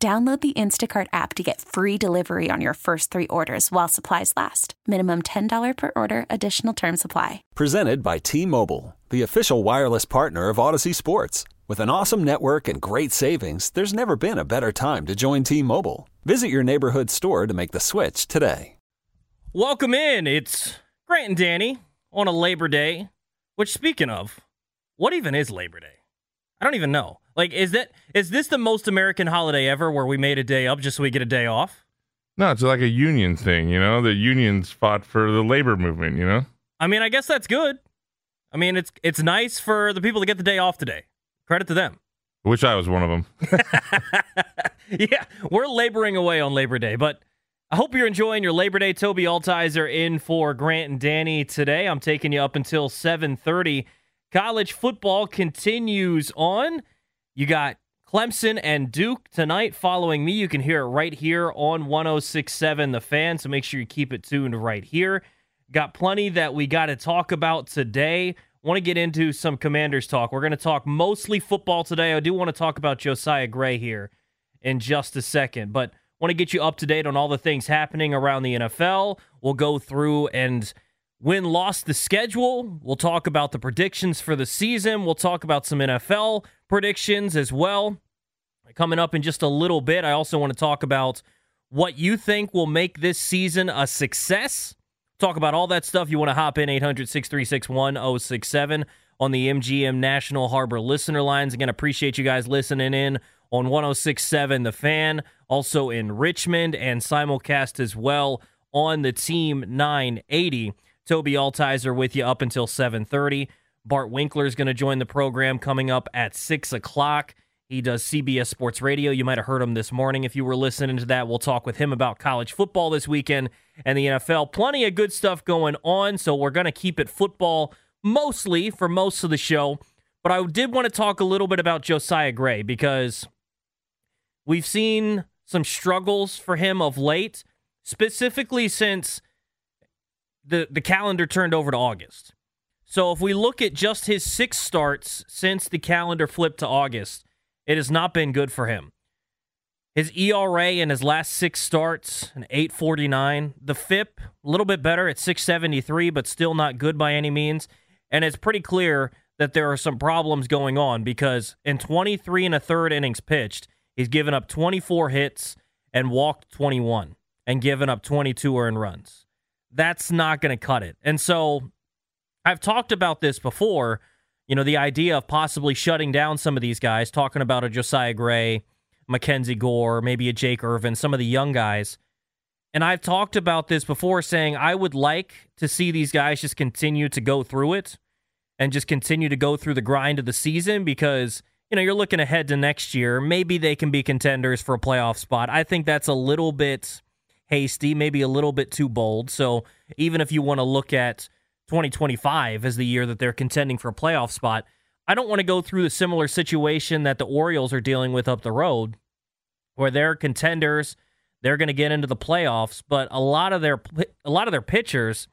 Download the Instacart app to get free delivery on your first three orders while supplies last. Minimum $10 per order, additional term supply. Presented by T Mobile, the official wireless partner of Audacy Sports. With an awesome network and great savings, there's never been a better time to join T Mobile. Visit your neighborhood store to make the switch today. Welcome in. It's Grant and Danny on a Labor Day, which, speaking of, what even is Labor Day? I don't even know. Like, is that is this the most American holiday ever, where we made a day up just so we get a day off? No, it's like a union thing, you know. The unions fought for the labor movement, you know. I mean, I guess that's good. I mean, it's it's nice for the people to get the day off today. Credit to them. Wish I was one of them. yeah, we're laboring away on Labor Day, but I hope you're enjoying your Labor Day. Toby Altizer in for Grant and Danny today. I'm taking you up until 7:30. College football continues on. You got Clemson and Duke tonight following me. You can hear it right here on 1067 The Fan, so make sure you keep it tuned right here. Got plenty that we got to talk about today. Want to get into some commanders talk. We're going to talk mostly football today. I do want to talk about Josiah Gray here in just a second, but want to get you up to date on all the things happening around the NFL. We'll go through and win lost the schedule. We'll talk about the predictions for the season. We'll talk about some NFL predictions as well. Coming up in just a little bit, I also want to talk about what you think will make this season a success. Talk about all that stuff. You want to hop in 800 636 1067 on the MGM National Harbor listener lines. Again, appreciate you guys listening in on 1067 The Fan, also in Richmond, and simulcast as well on the Team 980. Toby Altizer with you up until 730. Bart Winkler is going to join the program coming up at 6 o'clock. He does CBS Sports Radio. You might have heard him this morning if you were listening to that. We'll talk with him about college football this weekend and the NFL. Plenty of good stuff going on, so we're going to keep it football mostly for most of the show. But I did want to talk a little bit about Josiah Gray because we've seen some struggles for him of late, specifically since the, the calendar turned over to August. So if we look at just his six starts since the calendar flipped to August, it has not been good for him. His ERA in his last six starts, an 849. The FIP, a little bit better at 673, but still not good by any means. And it's pretty clear that there are some problems going on because in 23 and a third innings pitched, he's given up 24 hits and walked 21 and given up 22 earned runs. That's not going to cut it. And so I've talked about this before. You know, the idea of possibly shutting down some of these guys, talking about a Josiah Gray, Mackenzie Gore, maybe a Jake Irvin, some of the young guys. And I've talked about this before, saying I would like to see these guys just continue to go through it and just continue to go through the grind of the season because, you know, you're looking ahead to next year. Maybe they can be contenders for a playoff spot. I think that's a little bit hasty, maybe a little bit too bold. So even if you want to look at 2025 as the year that they're contending for a playoff spot. I don't want to go through the similar situation that the Orioles are dealing with up the road, where they're contenders, they're going to get into the playoffs, but a lot of their a lot of their pitchers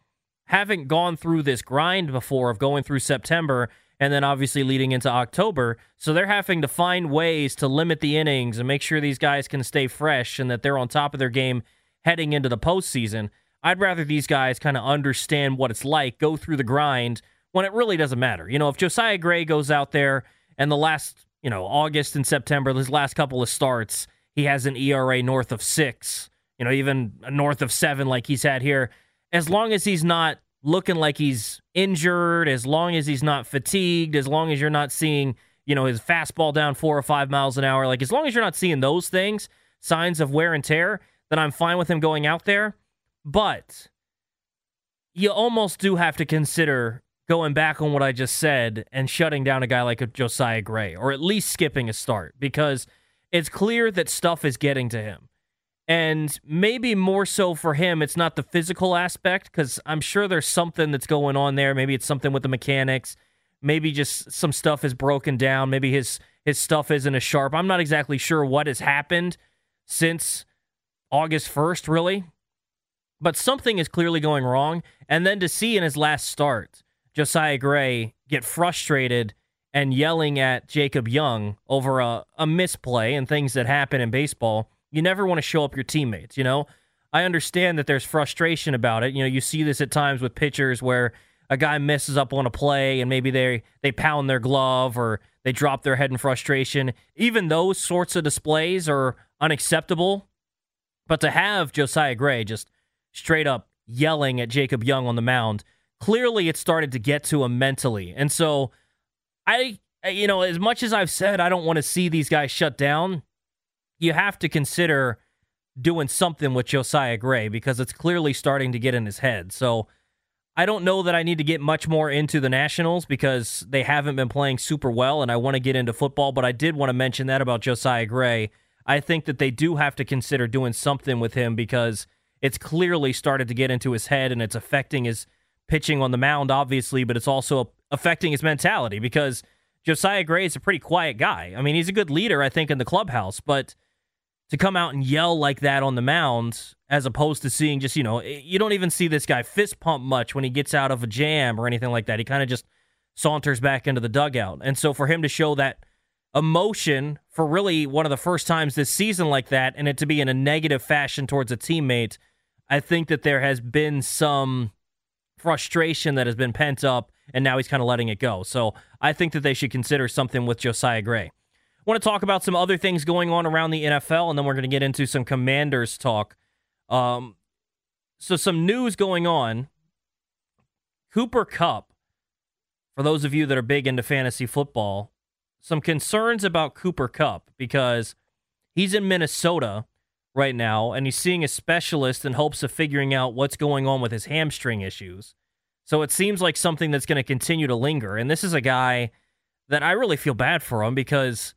haven't gone through this grind before of going through September and then obviously leading into October. So they're having to find ways to limit the innings and make sure these guys can stay fresh and that they're on top of their game heading into the postseason. I'd rather these guys kind of understand what it's like, go through the grind when it really doesn't matter. You know, if Josiah Gray goes out there and the last, you know, August and September, his last couple of starts, he has an ERA north of six, you know, even north of seven like he's had here. As long as he's not looking like he's injured, as long as he's not fatigued, as long as you're not seeing, you know, his fastball down four or five miles an hour, like as long as you're not seeing those things, signs of wear and tear, then I'm fine with him going out there. But you almost do have to consider going back on what I just said and shutting down a guy like a Josiah Gray, or at least skipping a start, because it's clear that stuff is getting to him. And maybe more so for him, it's not the physical aspect because I'm sure there's something that's going on there. Maybe it's something with the mechanics. Maybe just some stuff is broken down. Maybe his his stuff isn't as sharp. I'm not exactly sure what has happened since August 1st, really. But something is clearly going wrong. And then to see in his last start, Josiah Gray get frustrated and yelling at Jacob Young over a, a misplay and things that happen in baseball, you never want to show up your teammates, you know? I understand that there's frustration about it. You know, you see this at times with pitchers where a guy messes up on a play and maybe they they pound their glove or they drop their head in frustration. Even those sorts of displays are unacceptable. But to have Josiah Gray just straight up yelling at Jacob Young on the mound, clearly it started to get to him mentally. And so I you know, as much as I've said I don't want to see these guys shut down, you have to consider doing something with Josiah Gray because it's clearly starting to get in his head. So I don't know that I need to get much more into the Nationals because they haven't been playing super well and I want to get into football, but I did want to mention that about Josiah Gray. I think that they do have to consider doing something with him because it's clearly started to get into his head and it's affecting his pitching on the mound, obviously, but it's also affecting his mentality because Josiah Gray is a pretty quiet guy. I mean, he's a good leader, I think, in the clubhouse, but to come out and yell like that on the mound, as opposed to seeing just, you know, eh, you don't even see this guy fist pump much when he gets out of a jam or anything like that. He kind of just saunters back into the dugout. And so for him to show that emotion for really one of the first times this season like that and it to be in a negative fashion towards a teammate, I think that there has been some frustration that has been pent up and now he's kind of letting it go. So I think that they should consider something with Josiah Gray want to talk about some other things going on around the NFL, and then we're going to get into some Commanders talk. Um, so some news going on. Cooper Kupp, for those of you that are big into fantasy football, some concerns about Cooper Kupp because he's in Minnesota right now and he's seeing a specialist in hopes of figuring out what's going on with his hamstring issues. So it seems like something that's going to continue to linger. And this is a guy that I really feel bad for him because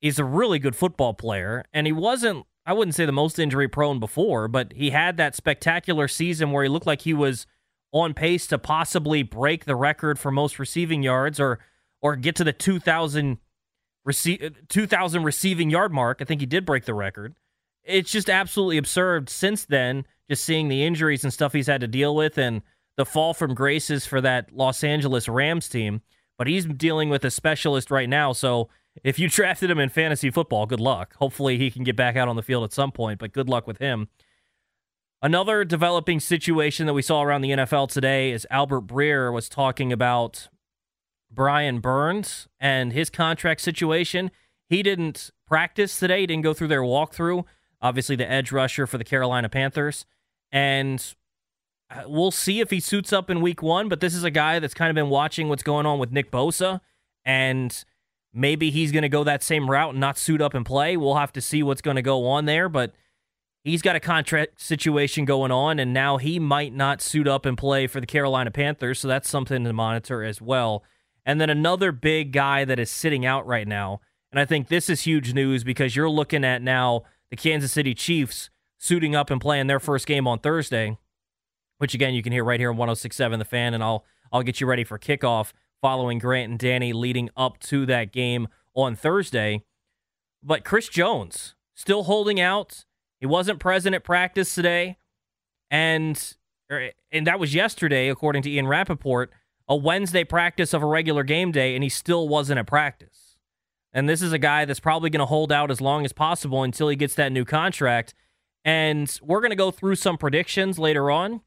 He's a really good football player, and he wasn't, I wouldn't say the most injury prone before, but he had that spectacular season where he looked like he was on pace to possibly break the record for most receiving yards or or get to the 2000 rece- 2000 receiving yard mark. I think he did break the record. It's just absolutely absurd since then just seeing the injuries and stuff he's had to deal with and the fall from graces for that Los Angeles Rams team, but he's dealing with a specialist right now, so if you drafted him in fantasy football, good luck. Hopefully, he can get back out on the field at some point, but good luck with him. Another developing situation that we saw around the NFL today is Albert Breer was talking about Brian Burns and his contract situation. He didn't practice today, he didn't go through their walkthrough. Obviously, the edge rusher for the Carolina Panthers. And uh, we'll see if he suits up in week one, but this is a guy that's kind of been watching what's going on with Nick Bosa. And Maybe he's going to go that same route and not suit up and play. We'll have to see what's going to go on there, but he's got a contract situation going on, and now he might not suit up and play for the Carolina Panthers, so that's something to monitor as well. And then another big guy that is sitting out right now, and I think this is huge news because you're looking at now the Kansas City Chiefs suiting up and playing their first game on Thursday, which again you can hear right here on 1067 The Fan, and I'll I'll get you ready for kickoff following Grant and Danny leading up to that game on Thursday. But Chris Jones still holding out. He wasn't present at practice today. And er, and that was yesterday, according to Ian Rapoport, a Wednesday practice of a regular game day, and he still wasn't at practice. And this is a guy that's probably going to hold out as long as possible until he gets that new contract. And we're going to go through some predictions later on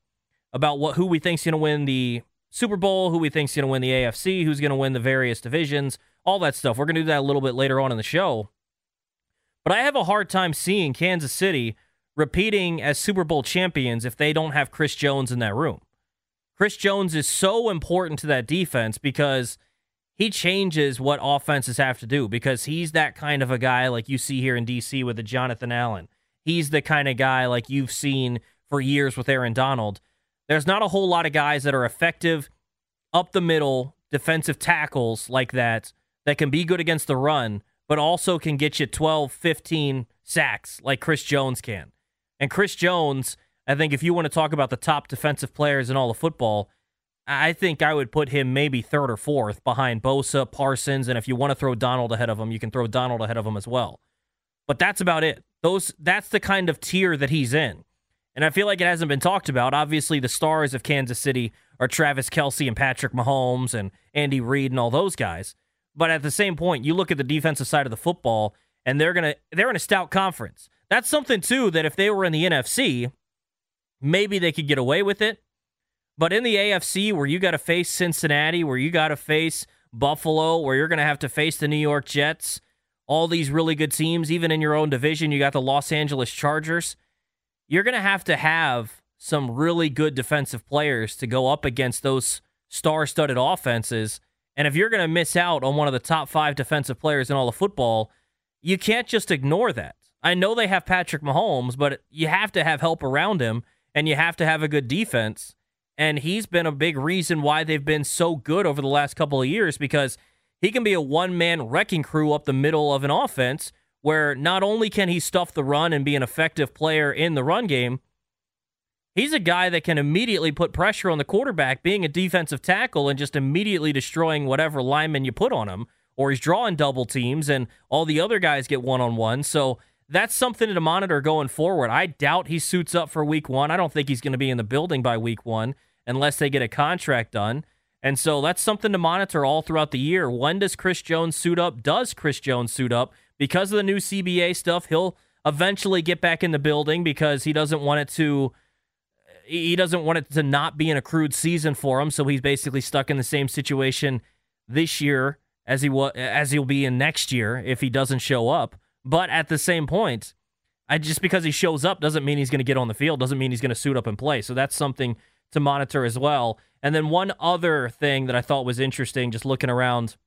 about what who we think's going to win the Super Bowl, who we think's going to win the AFC, who's going to win the various divisions, all that stuff. We're going to do that a little bit later on in the show. But I have a hard time seeing Kansas City repeating as Super Bowl champions if they don't have Chris Jones in that room. Chris Jones is so important to that defense because he changes what offenses have to do because he's that kind of a guy like you see here in DC with the Jonathan Allen. He's the kind of guy like you've seen for years with Aaron Donald there's not a whole lot of guys that are effective up the middle defensive tackles like that that can be good against the run, but also can get you 12, 15 sacks like Chris Jones can. And Chris Jones, I think if you want to talk about the top defensive players in all of football, I think I would put him maybe third or fourth behind Bosa, Parsons, and if you want to throw Donald ahead of him, you can throw Donald ahead of him as well. But that's about it. Those that's the kind of tier that he's in. And I feel like it hasn't been talked about. Obviously, the stars of Kansas City are Travis Kelce and Patrick Mahomes and Andy Reid and all those guys. But at the same point, you look at the defensive side of the football, and they're gonna they're in a stout conference. That's something too that if they were in the NFC, maybe they could get away with it. But in the AFC, where you got to face Cincinnati, where you got to face Buffalo, where you're going to have to face the New York Jets, all these really good teams, even in your own division, you got the Los Angeles Chargers. You're going to have to have some really good defensive players to go up against those star studded offenses. And if you're going to miss out on one of the top five defensive players in all of football, you can't just ignore that. I know they have Patrick Mahomes, but you have to have help around him and you have to have a good defense. And he's been a big reason why they've been so good over the last couple of years because he can be a one man wrecking crew up the middle of an offense where not only can he stuff the run and be an effective player in the run game, he's a guy that can immediately put pressure on the quarterback, being a defensive tackle and just immediately destroying whatever lineman you put on him. Or he's drawing double teams and all the other guys get one on one. So that's something to monitor going forward. I doubt he suits up for week one. I don't think he's going to be in the building by week one unless they get a contract done. And so that's something to monitor all throughout the year. When does Chris Jones suit up? Does Chris Jones suit up? Because of the new CBA stuff, he'll eventually get back in the building because he doesn't want it to he doesn't want it to not be an accrued season for him, so he's basically stuck in the same situation this year as he was as he'll be in next year if he doesn't show up. But at the same point, I just because he shows up doesn't mean he's going to get on the field, doesn't mean he's going to suit up and play. So that's something to monitor as well. And then one other thing that I thought was interesting, just looking around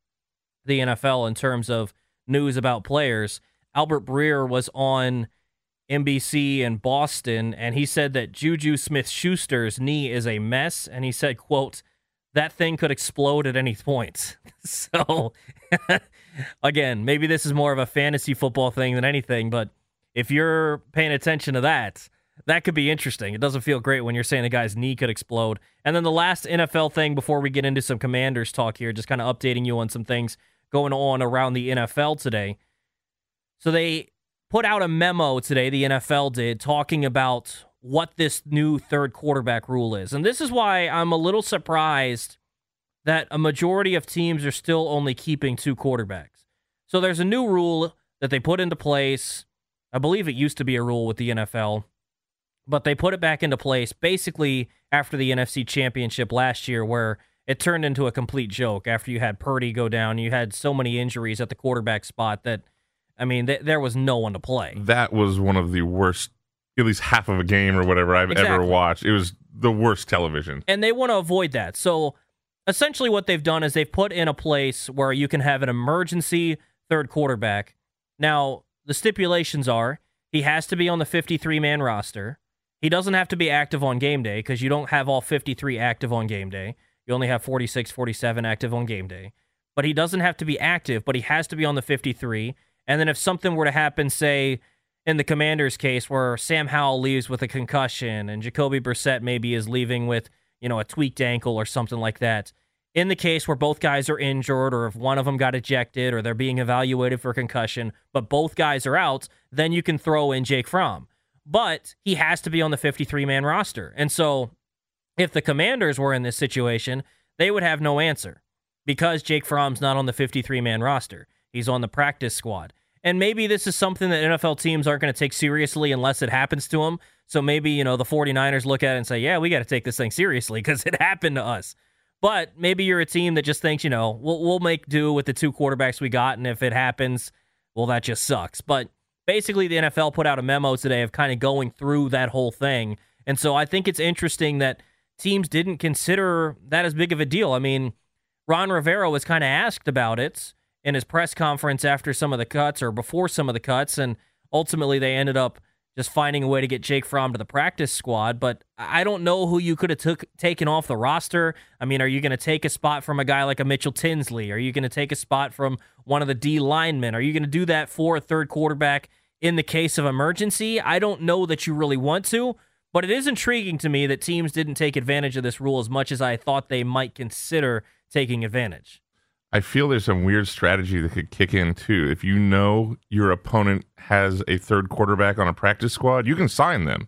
the NFL in terms of news about players, Albert Breer was on NBC in Boston, and he said that Juju Smith Schuster's knee is a mess. And he said, quote, that thing could explode at any point. so again, maybe this is more of a fantasy football thing than anything, but if you're paying attention to that, that could be interesting. It doesn't feel great when you're saying a guy's knee could explode. And then the last NFL thing before we get into some commanders talk here, just kind of updating you on some things going on around the NFL today. So they put out a memo today, the NFL did, talking about what this new third quarterback rule is. And this is why I'm a little surprised that a majority of teams are still only keeping two quarterbacks. So there's a new rule that they put into place. I believe it used to be a rule with the NFL but they put it back into place basically after the NFC Championship last year, where it turned into a complete joke after you had Purdy go down. You had so many injuries at the quarterback spot that, I mean, th- there was no one to play. That was one of the worst, at least half of a game or whatever I've Exactly. ever watched. It was the worst television. And they want to avoid that. So essentially, what they've done is they've put in a place where you can have an emergency third quarterback. Now, the stipulations are he has to be on the 53 man roster. He doesn't have to be active on game day because you don't have all 53 active on game day. You only have 46, 47 active on game day. But he doesn't have to be active, but he has to be on the 53. And then if something were to happen, say, in the commander's case where Sam Howell leaves with a concussion and Jacoby Brissett maybe is leaving with, you know, a tweaked ankle or something like that. In the case where both guys are injured or if one of them got ejected or they're being evaluated for concussion, but both guys are out, then you can throw in Jake Fromm. But he has to be on the 53 man roster. And so if the commanders were in this situation, they would have no answer because Jake Fromm's not on the 53 man roster. He's on the practice squad. And maybe this is something that NFL teams aren't going to take seriously unless it happens to them. So maybe, you know, the 49ers look at it and say, yeah, we got to take this thing seriously because it happened to us. But maybe you're a team that just thinks, you know, we'll, we'll make do with the two quarterbacks we got. And if it happens, well, that just sucks. But basically, the NFL put out a memo today of kind of going through that whole thing. And so I think it's interesting that teams didn't consider that as big of a deal. I mean, Ron Rivera was kind of asked about it in his press conference after some of the cuts or before some of the cuts, and ultimately they ended up just finding a way to get Jake Fromm to the practice squad. But I don't know who you could have took taken off the roster. I mean, are you going to take a spot from a guy like a Mitchell Tinsley? Are you going to take a spot from one of the D linemen? Are you going to do that for a third quarterback in the case of emergency. I don't know that you really want to, but it is intriguing to me that teams didn't take advantage of this rule as much as I thought they might consider taking advantage. I feel there's some weird strategy that could kick in too. If you know your opponent has a third quarterback on a practice squad, you can sign them.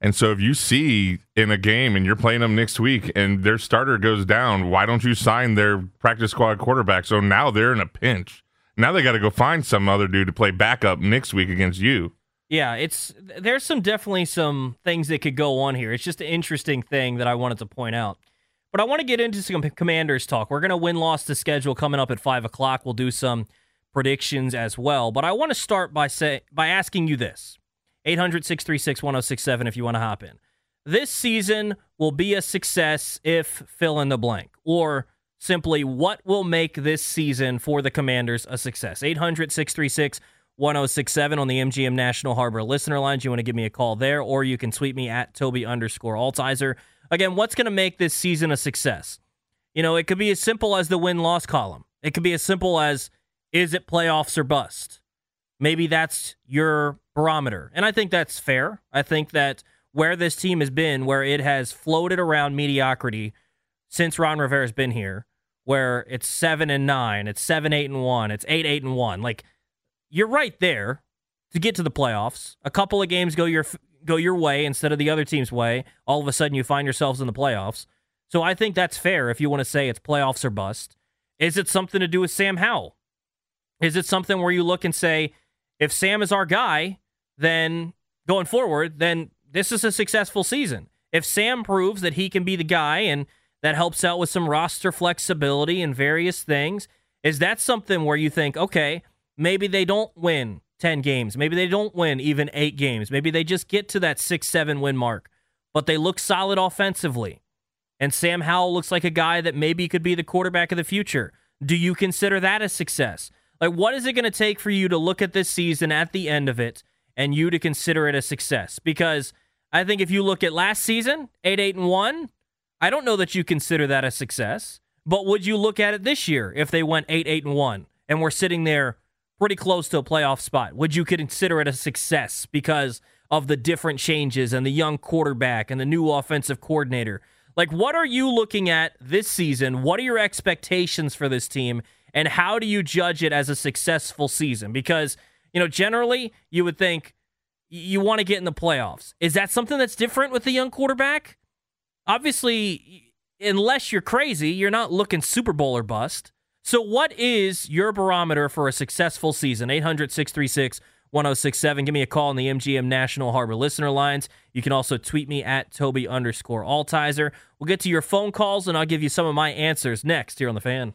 And so if you see in a game and you're playing them next week and their starter goes down, why don't you sign their practice squad quarterback? So now they're in a pinch. Now they got to go find some other dude to play backup next week against you. Yeah, it's there's some definitely some things that could go on here. It's just an interesting thing that I wanted to point out. But I want to get into some commanders talk. We're going to win loss to schedule coming up at five o'clock. We'll do some predictions as well. But I want to start by say by asking you this. 800 636 1067 if you want to hop in. This season will be a success if fill in the blank, or simply what will make this season for the Commanders a success. 800 636 1067 on the MGM National Harbor listener lines. You want to give me a call there, or you can tweet me at Toby underscore Altizer. Again, what's going to make this season a success? You know, it could be as simple as the win loss column, it could be as simple as is it playoffs or bust? Maybe that's your barometer. And I think that's fair. I think that where this team has been, where it has floated around mediocrity since Ron Rivera's been here, where it's seven and nine, it's seven, eight and one, it's eight, eight and one. Like you're right there to get to the playoffs. A couple of games go your go your way instead of the other team's way. All of a sudden, you find yourselves in the playoffs. So I think that's fair if you want to say it's playoffs or bust. Is it something to do with Sam Howell? Is it something where you look and say, if Sam is our guy, then going forward, then this is a successful season. If Sam proves that he can be the guy and that helps out with some roster flexibility and various things, is that something where you think, okay, maybe they don't win 10 games. Maybe they don't win even eight games. Maybe they just get to that six, seven win mark, but they look solid offensively. And Sam Howell looks like a guy that maybe could be the quarterback of the future. Do you consider that a success? Like, what is it going to take for you to look at this season at the end of it and you to consider it a success? Because I think if you look at last season, 8 8 and 1, I don't know that you consider that a success. But would you look at it this year if they went 8 8 and 1 and we're sitting there pretty close to a playoff spot? Would you consider it a success because of the different changes and the young quarterback and the new offensive coordinator? Like, what are you looking at this season? What are your expectations for this team? and how do you judge it as a successful season? Because, you know, generally you would think you want to get in the playoffs. Is that something that's different with the young quarterback? Obviously, unless you're crazy, you're not looking Super Bowl or bust. So, what is your barometer for a successful season? 800 636 1067. Give me a call on the MGM National Harbor listener lines. You can also tweet me at Toby underscore Altizer. We'll get to your phone calls and I'll give you some of my answers next here on the fan.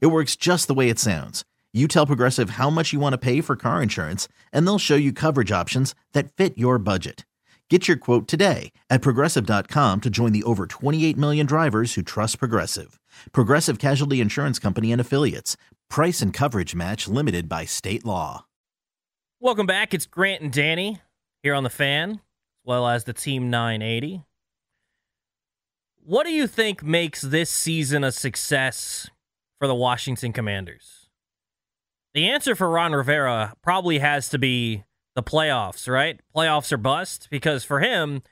It works just the way it sounds. You tell Progressive how much you want to pay for car insurance, and they'll show you coverage options that fit your budget. Get your quote today at progressive.com to join the over 28 million drivers who trust Progressive. Progressive Casualty Insurance Company and Affiliates. Price and coverage match limited by state law. Welcome back. It's Grant and Danny here on the fan, as well as the Team 980. What do you think makes this season a success for the Washington Commanders? The answer for Ron Rivera probably has to be the playoffs, right? Playoffs are bust because for him,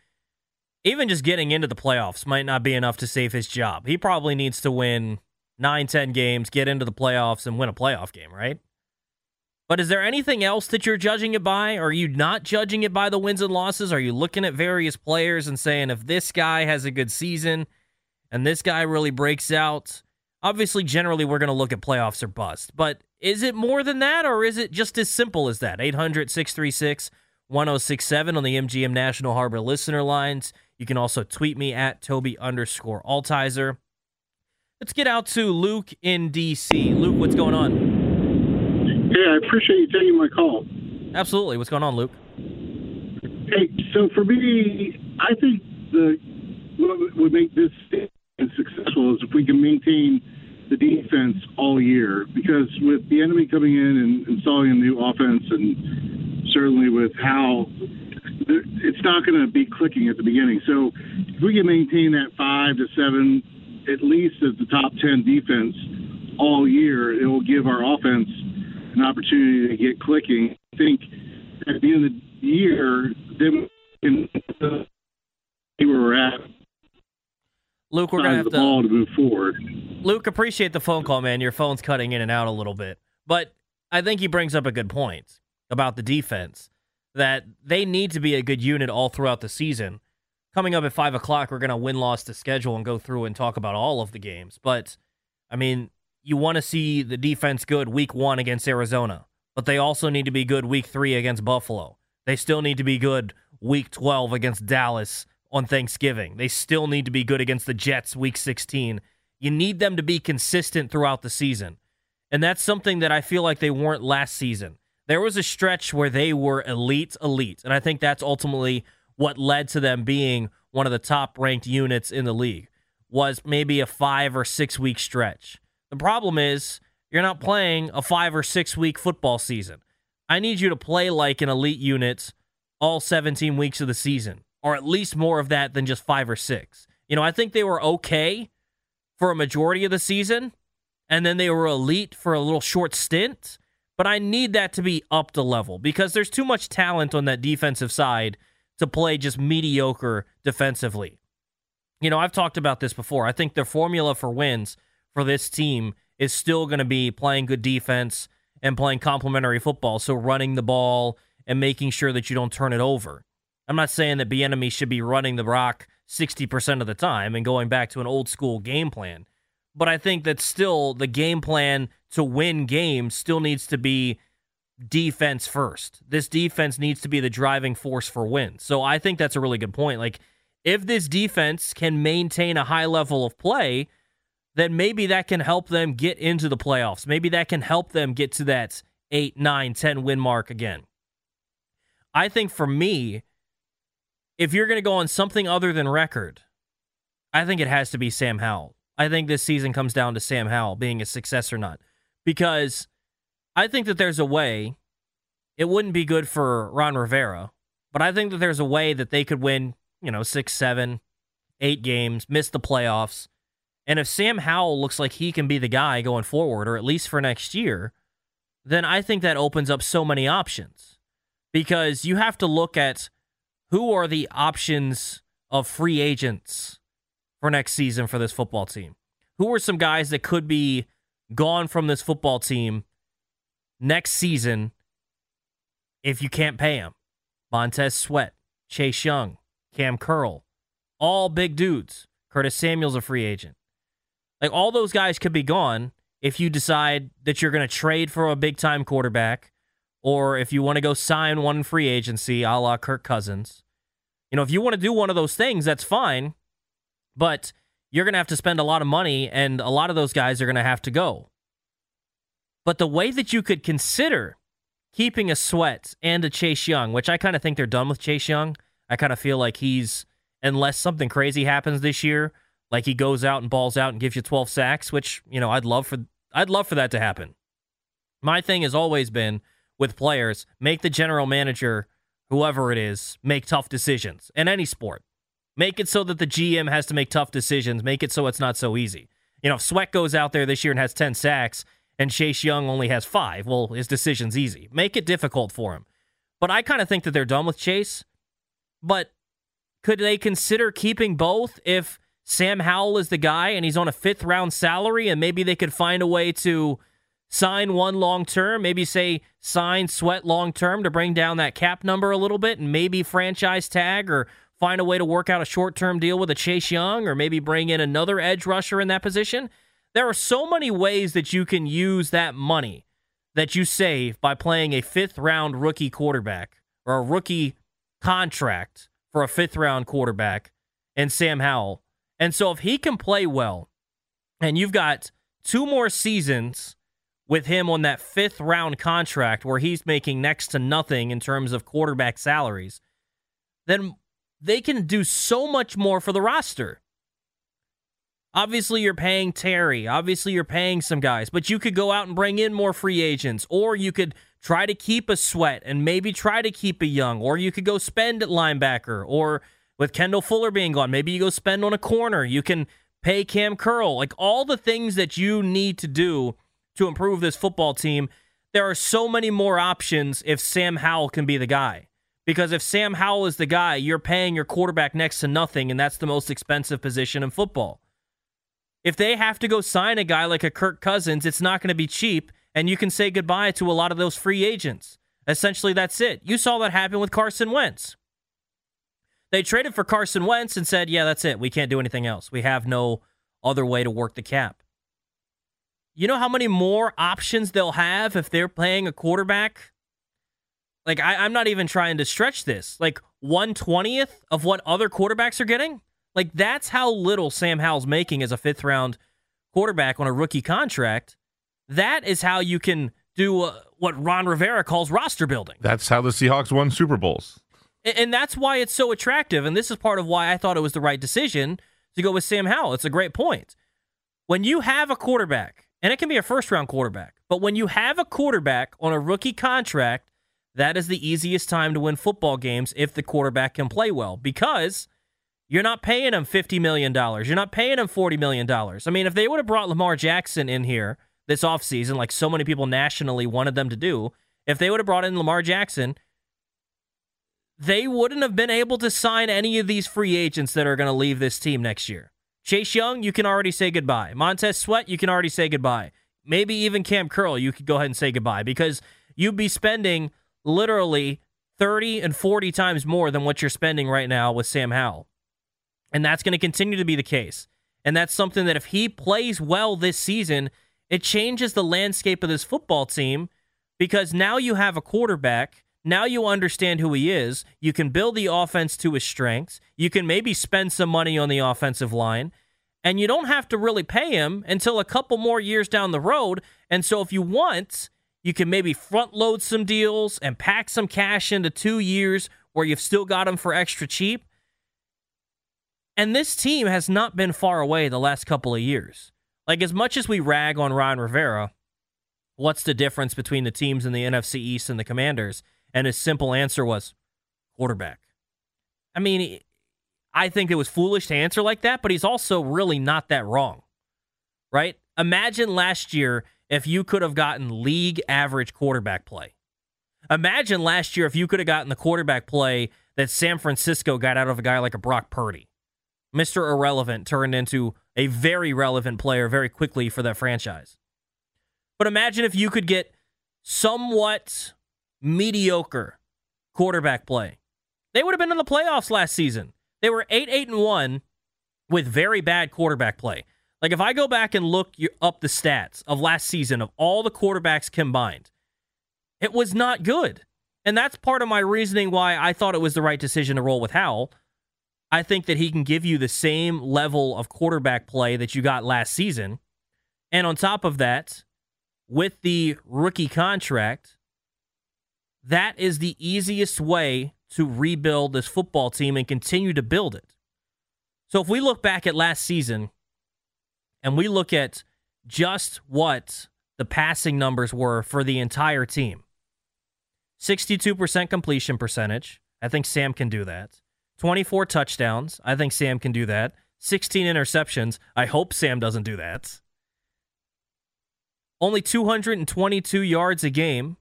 even just getting into the playoffs might not be enough to save his job. He probably needs to win nine, ten games, get into the playoffs, and win a playoff game, right? But is there anything else that you're judging it by? Are you not judging it by the wins and losses? Are you looking at various players and saying if this guy has a good season and this guy really breaks out? Obviously, generally, we're going to look at playoffs or bust. But is it more than that, or is it just as simple as that? 800 636 1067 on the MGM National Harbor listener lines. You can also tweet me at Toby underscore Altizer. Let's get out to Luke in DC. Luke, what's going on? Hey, I appreciate you taking my call. Absolutely. What's going on, Luke? Hey, so for me, I think the what would make this successful is if we can maintain the defense all year. Because with Bieniemy coming in and installing a new offense, and certainly with how it's not going to be clicking at the beginning. So if we can maintain that five to seven, at least as the top ten defense all year, it will give our offense an opportunity to get clicking. I think at the end of the year, then we can see where we're at. Luke, we're gonna have the to to move forward. Luke, appreciate the phone call, man. Your phone's cutting in and out a little bit, but I think he brings up a good point about the defense that they need to be a good unit all throughout the season. Coming up at five o'clock, we're gonna win loss to schedule and go through and talk about all of the games. But I mean, you want to see the defense good week one against Arizona, but they also need to be good week three against Buffalo. They still need to be good week 12 against Dallas on Thanksgiving. They still need to be good against the Jets week 16. You need them to be consistent throughout the season. And that's something that I feel like they weren't last season. There was a stretch where they were elite, elite. And I think that's ultimately what led to them being one of the top ranked units in the league was maybe a 5 or 6 week stretch. The problem is you're not playing a 5 or 6 week football season. I need you to play like an elite unit all 17 weeks of the season or at least more of that than just 5 or 6. You know, I think they were okay for a majority of the season and then they were elite for a little short stint. But I need that to be up to level because there's too much talent on that defensive side to play just mediocre defensively. You know, I've talked about this before. I think the formula for wins for this team is still going to be playing good defense and playing complementary football. So running the ball and making sure that you don't turn it over. I'm not saying that Bieniemy should be running the rock 60% of the time and going back to an old school game plan. But I think that still the game plan to win games still needs to be defense first. This defense needs to be the driving force for wins. So I think that's a really good point. Like if this defense can maintain a high level of play, then maybe that can help them get into the playoffs. Maybe that can help them get to that 8, 9, 10 win mark again. I think for me, if you're going to go on something other than record, I think it has to be Sam Howell. I think this season comes down to Sam Howell being a success or not. Because I think that there's a way, it wouldn't be good for Ron Rivera, but I think that there's a way that they could win, you know, six, seven, eight games, miss the playoffs. And if Sam Howell looks like he can be the guy going forward, or at least for next year, then I think that opens up so many options because you have to look at who are the options of free agents for next season for this football team. Who are some guys that could be gone from this football team next season if you can't pay them? Montez Sweat, Chase Young, Cam Curl, all big dudes. Curtis Samuel's a free agent. Like all those guys could be gone if you decide that you're going to trade for a big time quarterback or if you want to go sign one free agency a la Kirk Cousins. You know, if you want to do one of those things, that's fine. But you're going to have to spend a lot of money, and a lot of those guys are going to have to go. But the way that you could consider keeping a Sweat and a Chase Young, which I kind of think they're done with Chase Young. I kind of feel like he's, unless something crazy happens this year, like he goes out and balls out and gives you 12 sacks, which, you know, I'd love for I'd love for that to happen. My thing has always been with players, make the general manager, whoever it is, make tough decisions in any sport. Make it so that the GM has to make tough decisions. Make it so it's not so easy. You know, if Sweat goes out there this year and has 10 sacks and Chase Young only has five, well, his decision's easy. Make it difficult for him. But I kind of think that they're done with Chase. But could they consider keeping both if Sam Howell is the guy and he's on a fifth round salary and maybe they could find a way to sign one long term, maybe say sign Sweat long term to bring down that cap number a little bit and maybe franchise tag or find a way to work out a short term deal with a Chase Young or maybe bring in another edge rusher in that position. There are so many ways that you can use that money that you save by playing a fifth round rookie quarterback or a rookie contract for a fifth round quarterback and Sam Howell. And so if he can play well and you've got two more seasons with him on that fifth round contract where he's making next to nothing in terms of quarterback salaries, then they can do so much more for the roster. Obviously, you're paying Terry. Obviously, you're paying some guys, but you could go out and bring in more free agents, or you could try to keep a sweat and maybe try to keep a young, or you could go spend at linebacker, or with Kendall Fuller being gone, maybe you go spend on a corner. You can pay Cam Curl, like all the things that you need to do to improve this football team. There are so many more options if Sam Howell can be the guy. Because if Sam Howell is the guy, you're paying your quarterback next to nothing, and that's the most expensive position in football. If they have to go sign a guy like a Kirk Cousins, it's not going to be cheap, and you can say goodbye to a lot of those free agents. Essentially, that's it. You saw that happen with Carson Wentz. They traded for Carson Wentz and said, yeah, that's it. We can't do anything else. We have no other way to work the cap. You know how many more options they'll have if they're playing a quarterback? Like, I, am not even trying to stretch this. Like, 120th of what other quarterbacks are getting? Like, that's how little Sam Howell's making as a fifth round quarterback on a rookie contract. That is how you can do uh, what Ron Rivera calls roster building. That's how the Seahawks won Super Bowls. And, and that's why it's so attractive. And this is part of why I thought it was the right decision to go with Sam Howell. It's a great point. When you have a quarterback and it can be a first round quarterback. But when you have a quarterback on a rookie contract, that is the easiest time to win football games if the quarterback can play well because you're not paying him $50 million. You're not paying him $40 million. I mean, if they would have brought Lamar Jackson in here this offseason, like so many people nationally wanted them to do, if they would have brought in Lamar Jackson, they wouldn't have been able to sign any of these free agents that are going to leave this team next year. Chase Young, you can already say goodbye. Montez Sweat, you can already say goodbye. Maybe even Cam Curl, you could go ahead and say goodbye because you'd be spending literally 30 and 40 times more than what you're spending right now with Sam Howell. And that's going to continue to be the case. And that's something that if he plays well this season, it changes the landscape of this football team because now you have a quarterback now you understand who he is. You can build the offense to his strengths. You can maybe spend some money on the offensive line. And you don't have to really pay him until a couple more years down the road. And so if you want, you can maybe front load some deals and pack some cash into two years where you've still got him for extra cheap. And this team has not been far away the last couple of years. Like, as much as we rag on Ron Rivera, what's the difference between the teams in the NFC East and the Commanders? And his simple answer was quarterback. I mean, I think it was foolish to answer like that, but he's also really not that wrong, right? Imagine last year if you could have gotten league average quarterback play. Imagine last year if you could have gotten the quarterback play that San Francisco got out of a guy like a Brock Purdy. Mr. Irrelevant turned into a very relevant player very quickly for that franchise. But imagine if you could get somewhat mediocre quarterback play. They would have been in the playoffs last season. They were 8 8 and 1 with very bad quarterback play. Like if I go back and look up the stats of last season of all the quarterbacks combined, it was not good. And that's part of my reasoning why I thought it was the right decision to roll with Howell. I think that he can give you the same level of quarterback play that you got last season. And on top of that, with the rookie contract, that is the easiest way to rebuild this football team and continue to build it. So if we look back at last season and we look at just what the passing numbers were for the entire team 62% completion percentage. I think Sam can do that. 24 touchdowns. I think Sam can do that. 16 interceptions. I hope Sam doesn't do that. Only 222 yards a game.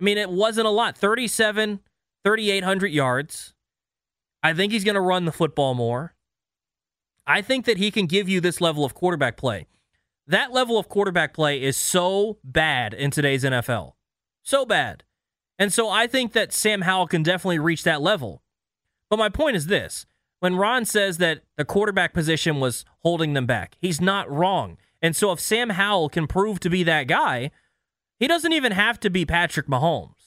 I mean, it wasn't a lot. 37, 3,800 yards. I think he's going to run the football more. I think that he can give you this level of quarterback play. That level of quarterback play is so bad in today's NFL. So bad. And so I think that Sam Howell can definitely reach that level. But my point is this when Ron says that the quarterback position was holding them back, he's not wrong. And so if Sam Howell can prove to be that guy, he doesn't even have to be Patrick Mahomes.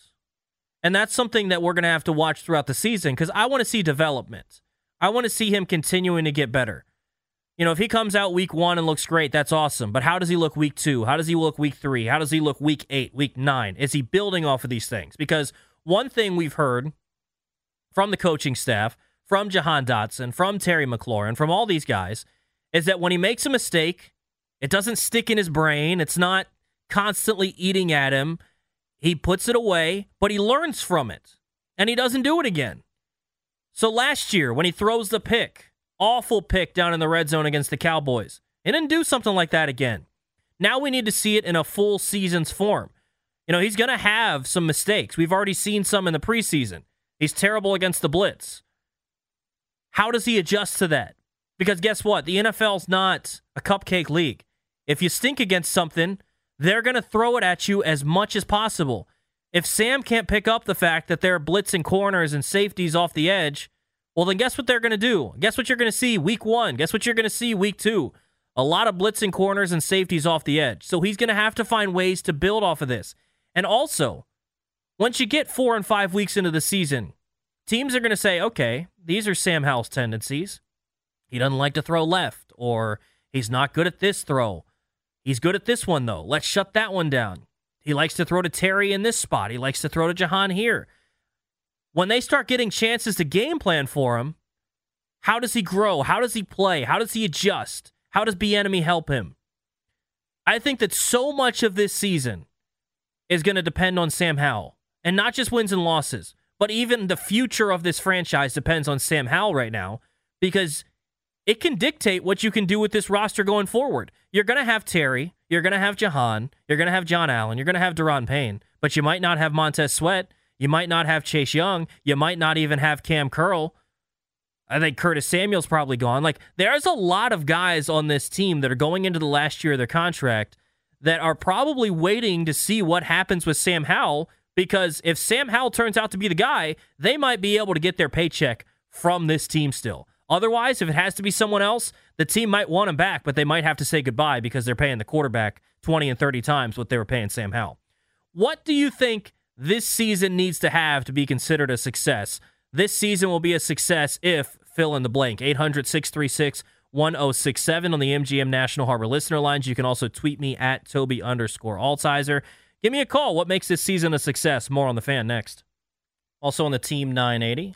And that's something that we're going to have to watch throughout the season because I want to see development. I want to see him continuing to get better. You know, if he comes out week one and looks great, that's awesome. But how does he look week two? How does he look week three? How does he look week eight, week nine? Is he building off of these things? Because one thing we've heard from the coaching staff, from Jahan Dotson, from Terry McLaurin, from all these guys, is that when he makes a mistake, it doesn't stick in his brain. It's not constantly eating at him. He puts it away, but he learns from it and he doesn't do it again. So last year, when he throws the pick, awful pick down in the red zone against the Cowboys, he didn't do something like that again. Now we need to see it in a full season's form. You know, he's going to have some mistakes. We've already seen some in the preseason. He's terrible against the blitz. How does he adjust to that? Because guess what? The NFL's not a cupcake league. If you stink against something, they're going to throw it at you as much as possible. If Sam can't pick up the fact that they're blitzing corners and safeties off the edge, well, then guess what they're going to do? Guess what you're going to see week one? Guess what you're going to see week two? A lot of blitzing corners and safeties off the edge. So he's going to have to find ways to build off of this. And also, once you get four and five weeks into the season, teams are going to say, okay, these are Sam Howell's tendencies. He doesn't like to throw left, or he's not good at this throw. He's good at this one, though. Let's shut that one down. He likes to throw to Terry in this spot. He likes to throw to Jahan here. When they start getting chances to game plan for him, how does he grow? How does he play? How does he adjust? How does Bieniemy help him? I think that so much of this season is going to depend on Sam Howell, and not just wins and losses, but even the future of this franchise depends on Sam Howell right now because it can dictate what you can do with this roster going forward. You're going to have Terry, you're going to have Jahan, you're going to have John Allen, you're going to have Daron Payne, but you might not have Montez Sweat, you might not have Chase Young, you might not even have Cam Curl. I think Curtis Samuel's probably gone. Like there's a lot of guys on this team that are going into the last year of their contract that are probably waiting to see what happens with Sam Howell because if Sam Howell turns out to be the guy, they might be able to get their paycheck from this team still. Otherwise, if it has to be someone else, the team might want him back, but they might have to say goodbye because they're paying the quarterback 20 and 30 times what they were paying Sam Howell. What do you think this season needs to have to be considered a success? This season will be a success if fill in the blank. 800 636 1067 on the MGM National Harbor listener lines. You can also tweet me at Tobi underscore Altizer. Give me a call. What makes this season a success? More on the fan next. Also on the Team 980.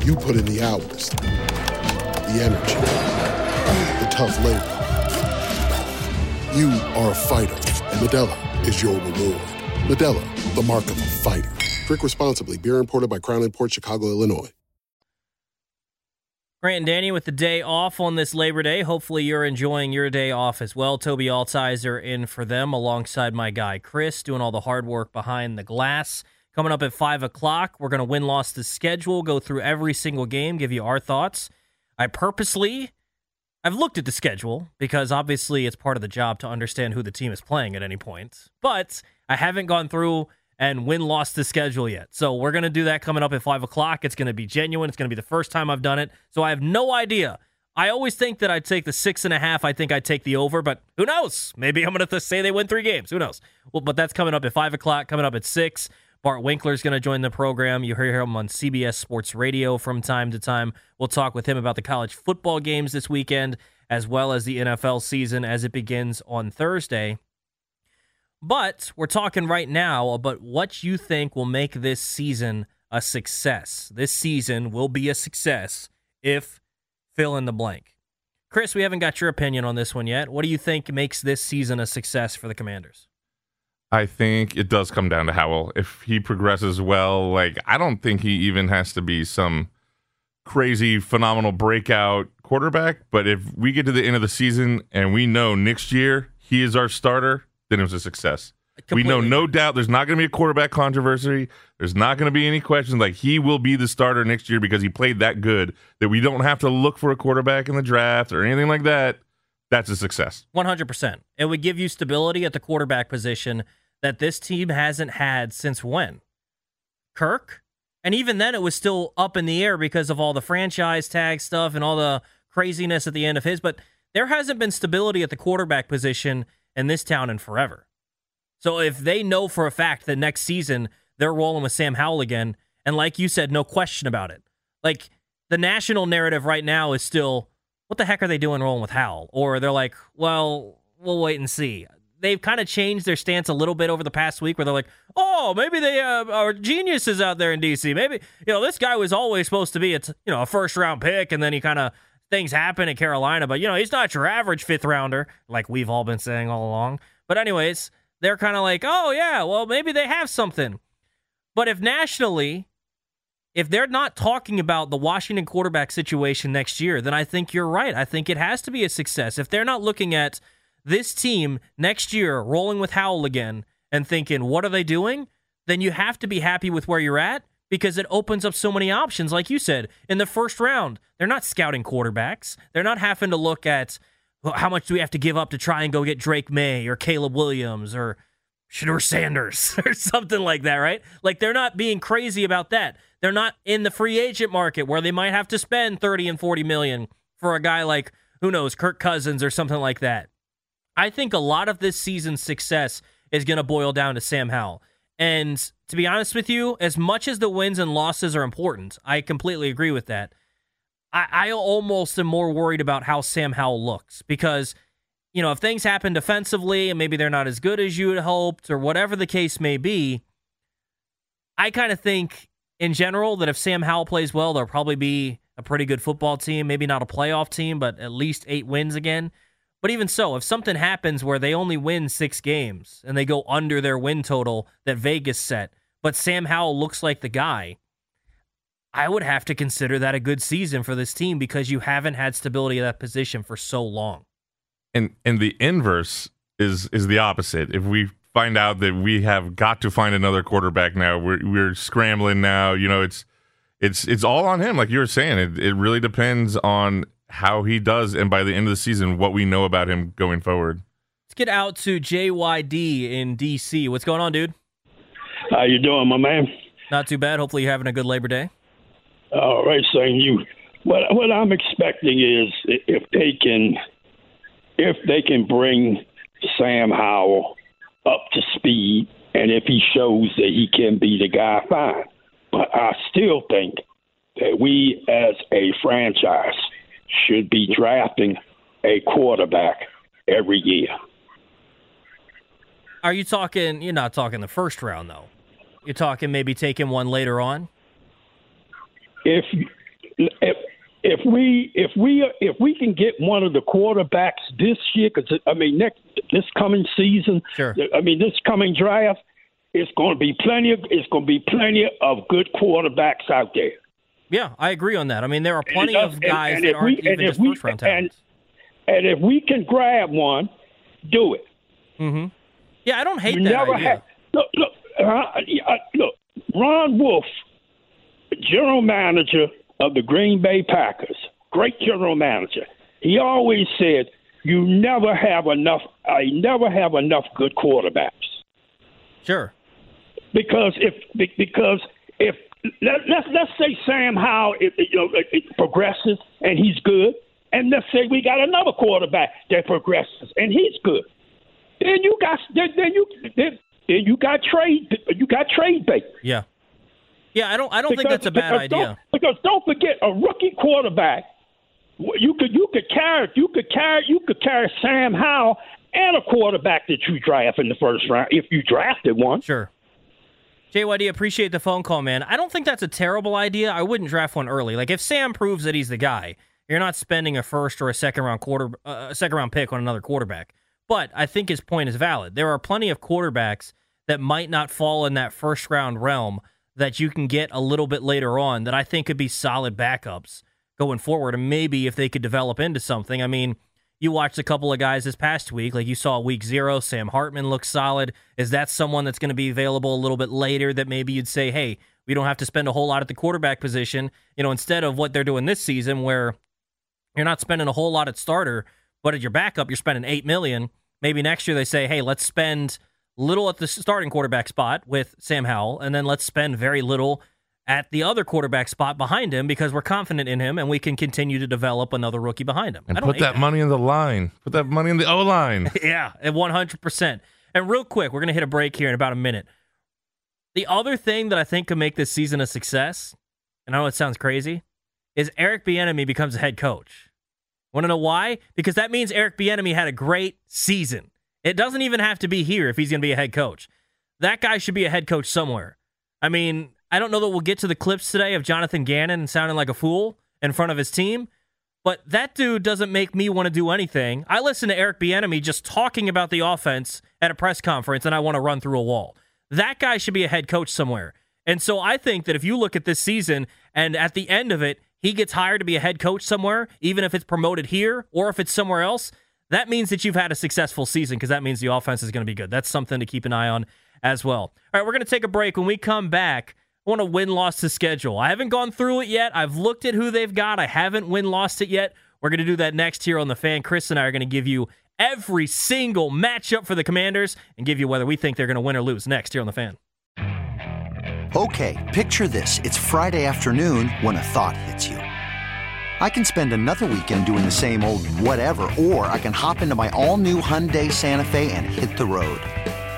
You put in the hours, the energy, the tough labor. You are a fighter, and Modelo is your reward. Modelo, the mark of a fighter. Drink responsibly. Beer imported by Crown Imports Chicago, Illinois. Grant and Danny with the day off on this Labor Day. Hopefully, you're enjoying your day off as well. Tobi Altizer in for them alongside my guy Chris, doing all the hard work behind the glass. Coming up at 5 o'clock, we're going to win loss the schedule, go through every single game, give you our thoughts. I purposely, I've looked at the schedule because obviously it's part of the job to understand who the team is playing at any point. But I haven't gone through and win lost the schedule yet. So we're going to do that coming up at 5 o'clock. It's going to be genuine. It's going to be the first time I've done it. So I have no idea. I always think that I'd take the six and a half. I think I'd take the over, but who knows? Maybe I'm going to say they win three games. Who knows? Well, but that's coming up at 5 o'clock, coming up at 6. Bart Winkler is going to join the program. You hear him on CBS Sports Radio from time to time. We'll talk with him about the college football games this weekend, as well as the NFL season as it begins on Thursday. But we're talking right now about what you think will make this season a success. This season will be a success if fill in the blank. Chris, we haven't got your opinion on this one yet. What do you think makes this season a success for the Commanders? I think it does come down to Howell. If he progresses well, like I don't think he even has to be some crazy phenomenal breakout quarterback, but if we get to the end of the season and we know next year he is our starter, then it was a success. We know no doubt there's not going to be a quarterback controversy. There's not going to be any questions. Like he will be the starter next year because he played that good that we don't have to look for a quarterback in the draft or anything like that. That's a success. 100%. It would give you stability at the quarterback position that this team hasn't had since when? Kirk? And even then, it was still up in the air because of all the franchise tag stuff and all the craziness at the end of his. But there hasn't been stability at the quarterback position in this town in forever. So if they know for a fact that next season they're rolling with Sam Howell again, and like you said, no question about it. Like the national narrative right now is still, what the heck are they doing rolling with Howell? Or they're like, well, we'll wait and see. They've kind of changed their stance a little bit over the past week where they're like, oh, maybe they uh, are geniuses out there in DC. Maybe, you know, this guy was always supposed to be t- you know, a first round pick and then he kind of things happen in Carolina, but you know, he's not your average fifth rounder, like we've all been saying all along. But anyways, they're kind of like, oh yeah, well maybe they have something. But if nationally, if they're not talking about the Washington quarterback situation next year, then I think you're right. I think it has to be a success. If they're not looking at this team next year rolling with Howell again and thinking, what are they doing? Then you have to be happy with where you're at because it opens up so many options. Like you said, in the first round, they're not scouting quarterbacks. They're not having to look at well, how much do we have to give up to try and go get Drake Maye or Caleb Williams or Shedeur Sanders or something like that, right? Like they're not being crazy about that. They're not in the free agent market where they might have to spend 30 and 40 million for a guy like who knows, Kirk Cousins or something like that. I think a lot of this season's success is going to boil down to Sam Howell. And to be honest with you, as much as the wins and losses are important, I completely agree with that. I, I almost am more worried about how Sam Howell looks because, you know, if things happen defensively and maybe they're not as good as you had hoped or whatever the case may be, I kind of think in general that if Sam Howell plays well, there'll probably be a pretty good football team. Maybe not a playoff team, but at least eight wins again. But even so, if something happens where they only win six games and they go under their win total that Vegas set, but Sam Howell looks like the guy, I would have to consider that a good season for this team because you haven't had stability at that position for so long. And and the inverse is is the opposite. If we find out that we have got to find another quarterback now, we're we're scrambling now. You know, it's it's it's all on him. Like you were saying, it it really depends on how he does, and by the end of the season, what we know about him going forward. Let's get out to JYD in DC. What's going on, dude? How you doing, my man? Not too bad. Hopefully, you're having a good Labor Day. All right, saying you. What what I'm expecting is if they can, if they can bring Sam Howell up to speed, and if he shows that he can be the guy, fine. But I still think that we as a franchise should be drafting a quarterback every year. Are you talking? You're not talking the first round though. You're talking maybe taking one later on. If if if we if we if we can get one of the quarterbacks this year, because I mean next this coming season, sure. I mean this coming draft, it's going to be plenty of it's going to be plenty of good quarterbacks out there. Yeah, I agree on that. I mean there are plenty does- of guys and that aren't we- even just we- first round and- talents. And if we can grab one, do it. Mm-hmm. Yeah, I don't hate you that never idea. Had, look, look, uh, uh, look. Ron Wolf, general manager of the Green Bay Packers, great general manager. He always said, "You never have enough. I never have enough good quarterbacks." Sure. Because if because if let, let's let's say Sam Howell it, it, you know it, it progresses and he's good, and let's say we got another quarterback that progresses and he's good, then you got then, then you then, then you got trade you got trade bait. Yeah. Yeah, I don't. I don't think that's a bad because idea. Don't, because don't forget, a rookie quarterback, you could you could carry you could carry you could carry Sam Howell and a quarterback that you draft in the first round if you drafted one. Sure. JYD, appreciate the phone call, man. I don't think that's a terrible idea. I wouldn't draft one early. Like if Sam proves that he's the guy, you're not spending a first or a second round quarter, uh, a second round pick on another quarterback. But I think his point is valid. There are plenty of quarterbacks that might not fall in that first round realm that you can get a little bit later on that I think could be solid backups going forward. And maybe if they could develop into something, I mean, you watched a couple of guys this past week, like you saw week zero, Sam Hartman looks solid. Is that someone that's going to be available a little bit later that maybe you'd say, hey, we don't have to spend a whole lot at the quarterback position, you know, instead of what they're doing this season where you're not spending a whole lot at starter, but at your backup, you're spending eight million. Maybe next year they say, hey, let's spend little at the starting quarterback spot with Sam Howell, and then let's spend very little at the other quarterback spot behind him because we're confident in him and we can continue to develop another rookie behind him. And put hate that money in the line. Put that money in the O line. yeah, at 100%. And real quick, we're going to hit a break here in about a minute. The other thing that I think could make this season a success, and I know it sounds crazy, is Eric Bieniemy becomes a head coach. Want to know why? Because that means Eric Bieniemy had a great season. It doesn't even have to be here if he's going to be a head coach. That guy should be a head coach somewhere. I mean, I don't know that we'll get to the clips today of Jonathan Gannon sounding like a fool in front of his team, but that dude doesn't make me want to do anything. I listen to Eric Bieniemy just talking about the offense at a press conference, and I want to run through a wall. That guy should be a head coach somewhere. And so I think that if you look at this season and at the end of it, he gets hired to be a head coach somewhere, even if it's promoted here or if it's somewhere else, that means that you've had a successful season because that means the offense is going to be good. That's something to keep an eye on as well. All right, we're going to take a break. When we come back, want to win loss to schedule. I haven't gone through it yet. I've looked at who they've got. I haven't win lost it yet. We're going to do that next here on the fan. Chris and I are going to give you every single matchup for the Commanders and give you whether we think they're going to win or lose next here on the fan. Okay, picture this. It's Friday afternoon when a thought hits you. I can spend another weekend doing the same old whatever, or I can hop into my all new Hyundai Santa Fe and hit the road.